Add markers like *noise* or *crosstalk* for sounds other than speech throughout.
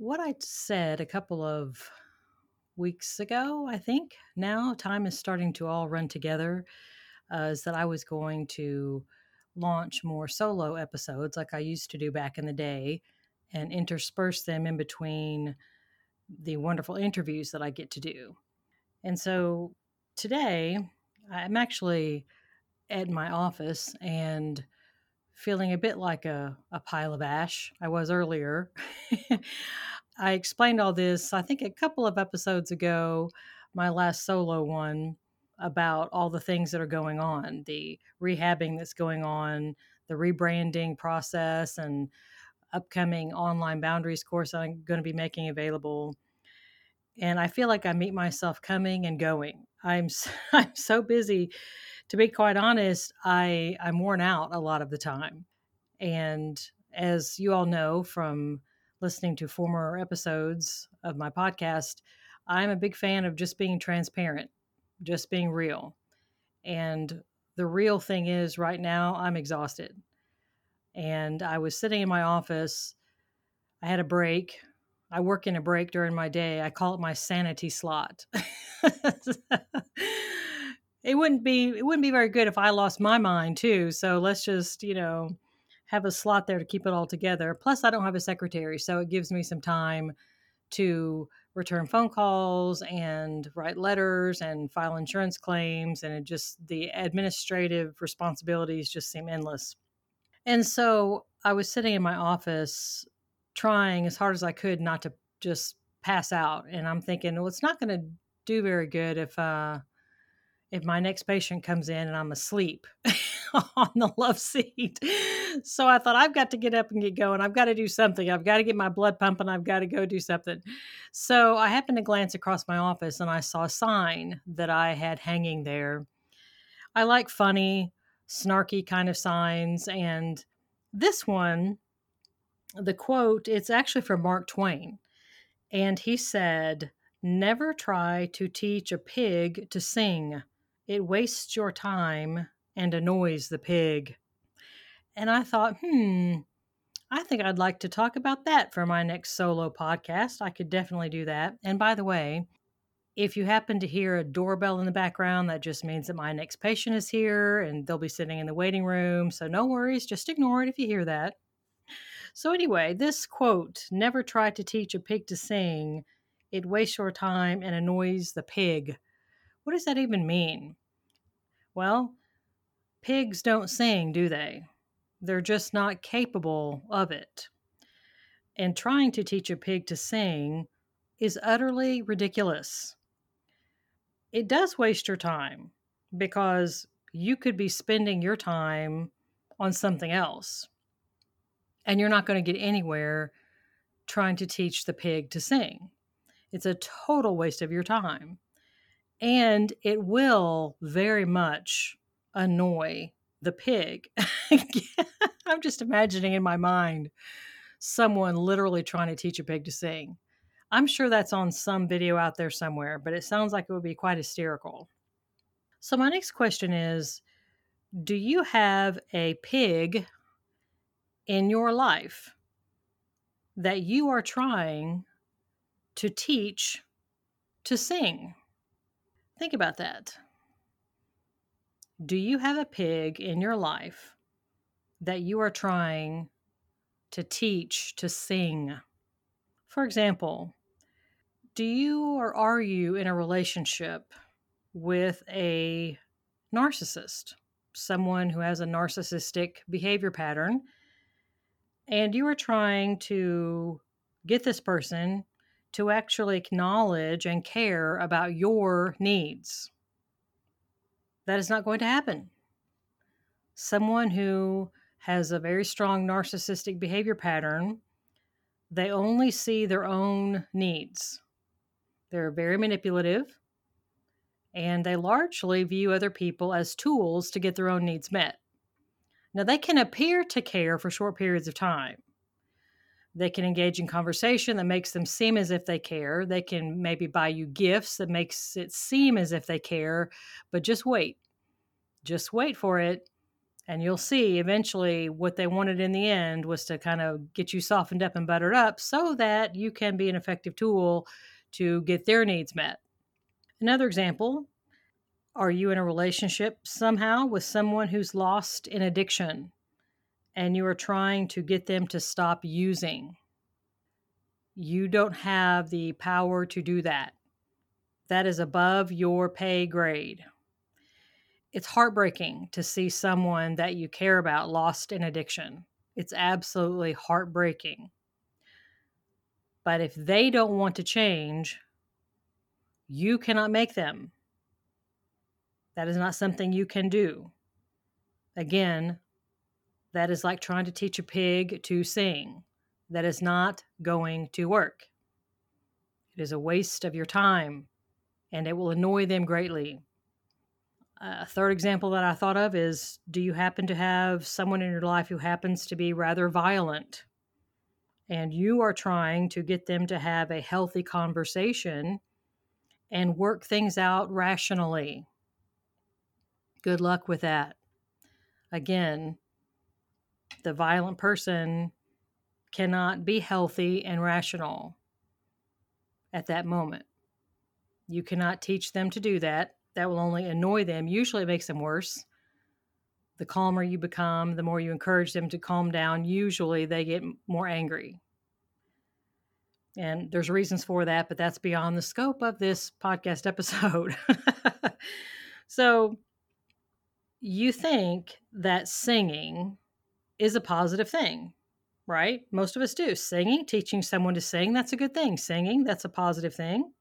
what I said a couple of weeks ago, I think now time is starting to all run together, uh, is that I was going to launch more solo episodes like I used to do back in the day and intersperse them in between the wonderful interviews that I get to do. And so today, I'm actually at my office and feeling a bit like a, a pile of ash. I was earlier. *laughs* I explained all this, I think, a couple of episodes ago, my last solo one, about all the things that are going on the rehabbing that's going on, the rebranding process, and upcoming online boundaries course I'm going to be making available. And I feel like I meet myself coming and going. I'm *laughs* I'm so busy. To be quite honest, I I'm worn out a lot of the time. And as you all know from listening to former episodes of my podcast, I'm a big fan of just being transparent, just being real. And the real thing is, right now, I'm exhausted. And I was sitting in my office. I had a break. I work in a break during my day. I call it my sanity slot. it wouldn't be it wouldn't be very good if I lost my mind too. So let's just, you know, have a slot there to keep it all together. Plus, I don't have a secretary, so it gives me some time to return phone calls and write letters and file insurance claims. And it just, the administrative responsibilities just seem endless. And so I was sitting in my office trying as hard as I could not to just pass out. And I'm thinking, well, it's not going to do very good if, uh, if my next patient comes in and I'm asleep *laughs* on the love seat. So I thought, I've got to get up and get going. I've got to do something. I've got to get my blood pumping. I've got to go do something. So I happened to glance across my office and I saw a sign that I had hanging there. I like funny, snarky kind of signs. And this one, the quote, it's actually from Mark Twain. And he said, Never try to teach a pig to sing it wastes your time and annoys the pig. And I thought, hmm, I think I'd like to talk about that for my next solo podcast. I could definitely do that. And by the way, if you happen to hear a doorbell in the background, that just means that my next patient is here and they'll be sitting in the waiting room. So no worries, just ignore it if you hear that. So, anyway, this quote never try to teach a pig to sing, it wastes your time and annoys the pig. What does that even mean? Well, pigs don't sing, do they? They're just not capable of it. And trying to teach a pig to sing is utterly ridiculous. It does waste your time because you could be spending your time on something else. And you're not going to get anywhere trying to teach the pig to sing. It's a total waste of your time and it will very much annoy the pig. *laughs* I'm just imagining in my mind someone literally trying to teach a pig to sing. I'm sure that's on some video out there somewhere, but it sounds like it would be quite hysterical. So, my next question is Do you have a pig in your life that you are trying to teach to sing? Think about that. Do you have a pig in your life that you are trying to teach to sing? For example, do you or are you in a relationship with a narcissist, someone who has a narcissistic behavior pattern, and you are trying to get this person to actually acknowledge and care about your needs. That is not going to happen. Someone who has a very strong narcissistic behavior pattern, they only see their own needs. They're very manipulative and they largely view other people as tools to get their own needs met. Now, they can appear to care for short periods of time. They can engage in conversation that makes them seem as if they care. They can maybe buy you gifts that makes it seem as if they care, but just wait. Just wait for it and you'll see eventually what they wanted in the end was to kind of get you softened up and buttered up so that you can be an effective tool to get their needs met. Another example are you in a relationship somehow with someone who's lost in addiction and you are trying to get them to stop using? You don't have the power to do that. That is above your pay grade. It's heartbreaking to see someone that you care about lost in addiction. It's absolutely heartbreaking. But if they don't want to change, you cannot make them. That is not something you can do. Again, that is like trying to teach a pig to sing. That is not going to work. It is a waste of your time and it will annoy them greatly. A third example that I thought of is do you happen to have someone in your life who happens to be rather violent? And you are trying to get them to have a healthy conversation and work things out rationally. Good luck with that. Again, the violent person cannot be healthy and rational at that moment. You cannot teach them to do that. That will only annoy them. Usually, it makes them worse. The calmer you become, the more you encourage them to calm down, usually they get more angry. And there's reasons for that, but that's beyond the scope of this podcast episode. *laughs* so, you think that singing is a positive thing, right? Most of us do. Singing, teaching someone to sing, that's a good thing. Singing, that's a positive thing.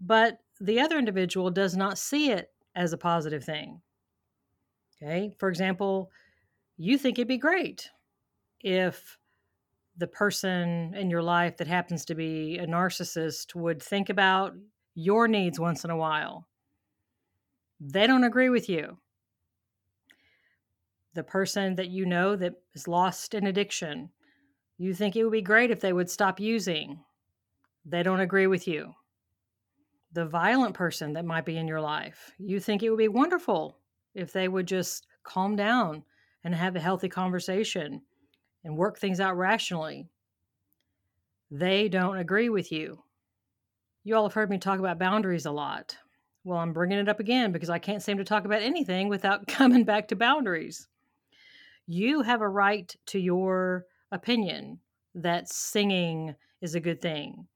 But the other individual does not see it as a positive thing. Okay. For example, you think it'd be great if the person in your life that happens to be a narcissist would think about your needs once in a while. They don't agree with you. The person that you know that is lost in addiction, you think it would be great if they would stop using. They don't agree with you. The violent person that might be in your life, you think it would be wonderful if they would just calm down and have a healthy conversation and work things out rationally. They don't agree with you. You all have heard me talk about boundaries a lot. Well, I'm bringing it up again because I can't seem to talk about anything without *laughs* coming back to boundaries. You have a right to your opinion that singing is a good thing,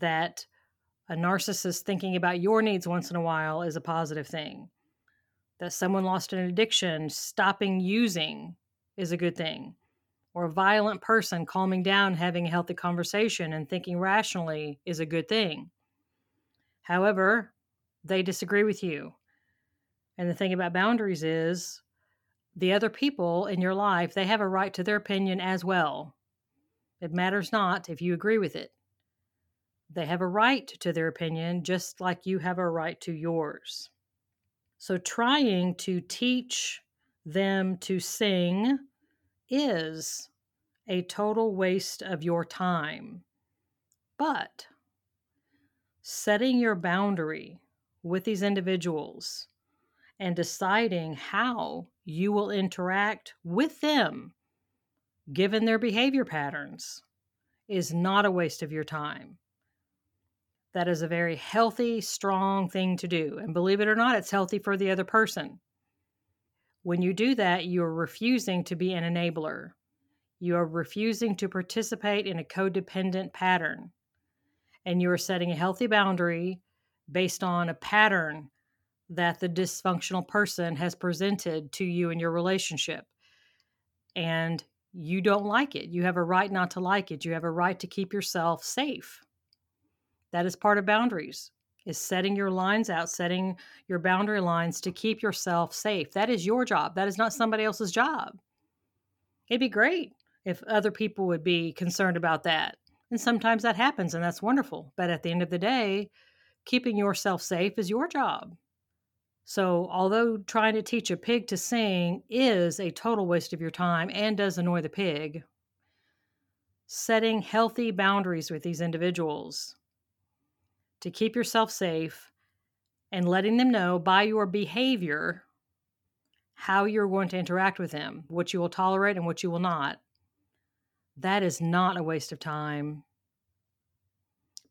that a narcissist thinking about your needs once in a while is a positive thing, that someone lost an addiction, stopping using is a good thing. Or a violent person calming down, having a healthy conversation, and thinking rationally is a good thing. However, they disagree with you. And the thing about boundaries is the other people in your life, they have a right to their opinion as well. It matters not if you agree with it. They have a right to their opinion just like you have a right to yours. So, trying to teach them to sing is a total waste of your time. But setting your boundary with these individuals and deciding how you will interact with them given their behavior patterns is not a waste of your time. That is a very healthy, strong thing to do. And believe it or not, it's healthy for the other person. When you do that, you are refusing to be an enabler. You are refusing to participate in a codependent pattern. And you are setting a healthy boundary based on a pattern that the dysfunctional person has presented to you in your relationship. And you don't like it. You have a right not to like it. You have a right to keep yourself safe. That is part of boundaries is setting your lines out, setting your boundary lines to keep yourself safe. That is your job. That is not somebody else's job. It'd be great if other people would be concerned about that. And sometimes that happens, and that's wonderful. But at the end of the day, keeping yourself safe is your job. So, although trying to teach a pig to sing is a total waste of your time and does annoy the pig, setting healthy boundaries with these individuals to keep yourself safe and letting them know by your behavior how you're going to interact with them, what you will tolerate and what you will not. That is not a waste of time.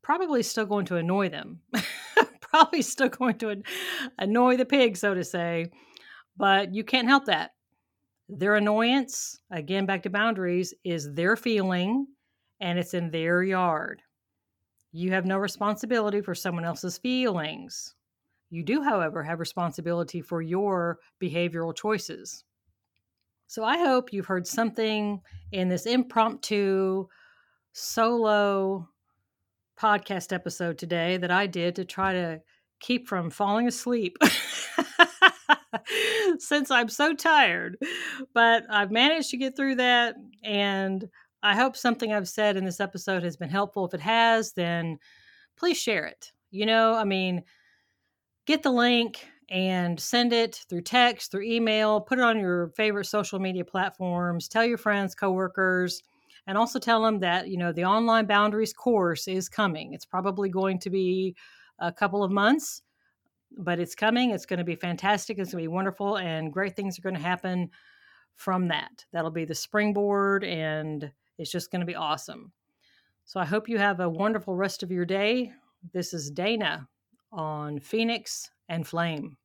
Probably still going to annoy them. *laughs* Probably still going to annoy the pig, so to say. But you can't help that. Their annoyance, again, back to boundaries, is their feeling and it's in their yard. You have no responsibility for someone else's feelings. You do, however, have responsibility for your behavioral choices. So I hope you've heard something in this impromptu solo podcast episode today that I did to try to keep from falling asleep. *laughs* Since I'm so tired, but I've managed to get through that and I hope something I've said in this episode has been helpful. If it has, then please share it. You know, I mean, get the link and send it through text, through email, put it on your favorite social media platforms, tell your friends, coworkers, and also tell them that, you know, the online boundaries course is coming. It's probably going to be a couple of months, but it's coming. It's going to be fantastic. It's going to be wonderful and great things are going to happen from that. That'll be the springboard and it's just going to be awesome. So I hope you have a wonderful rest of your day. This is Dana on Phoenix and Flame.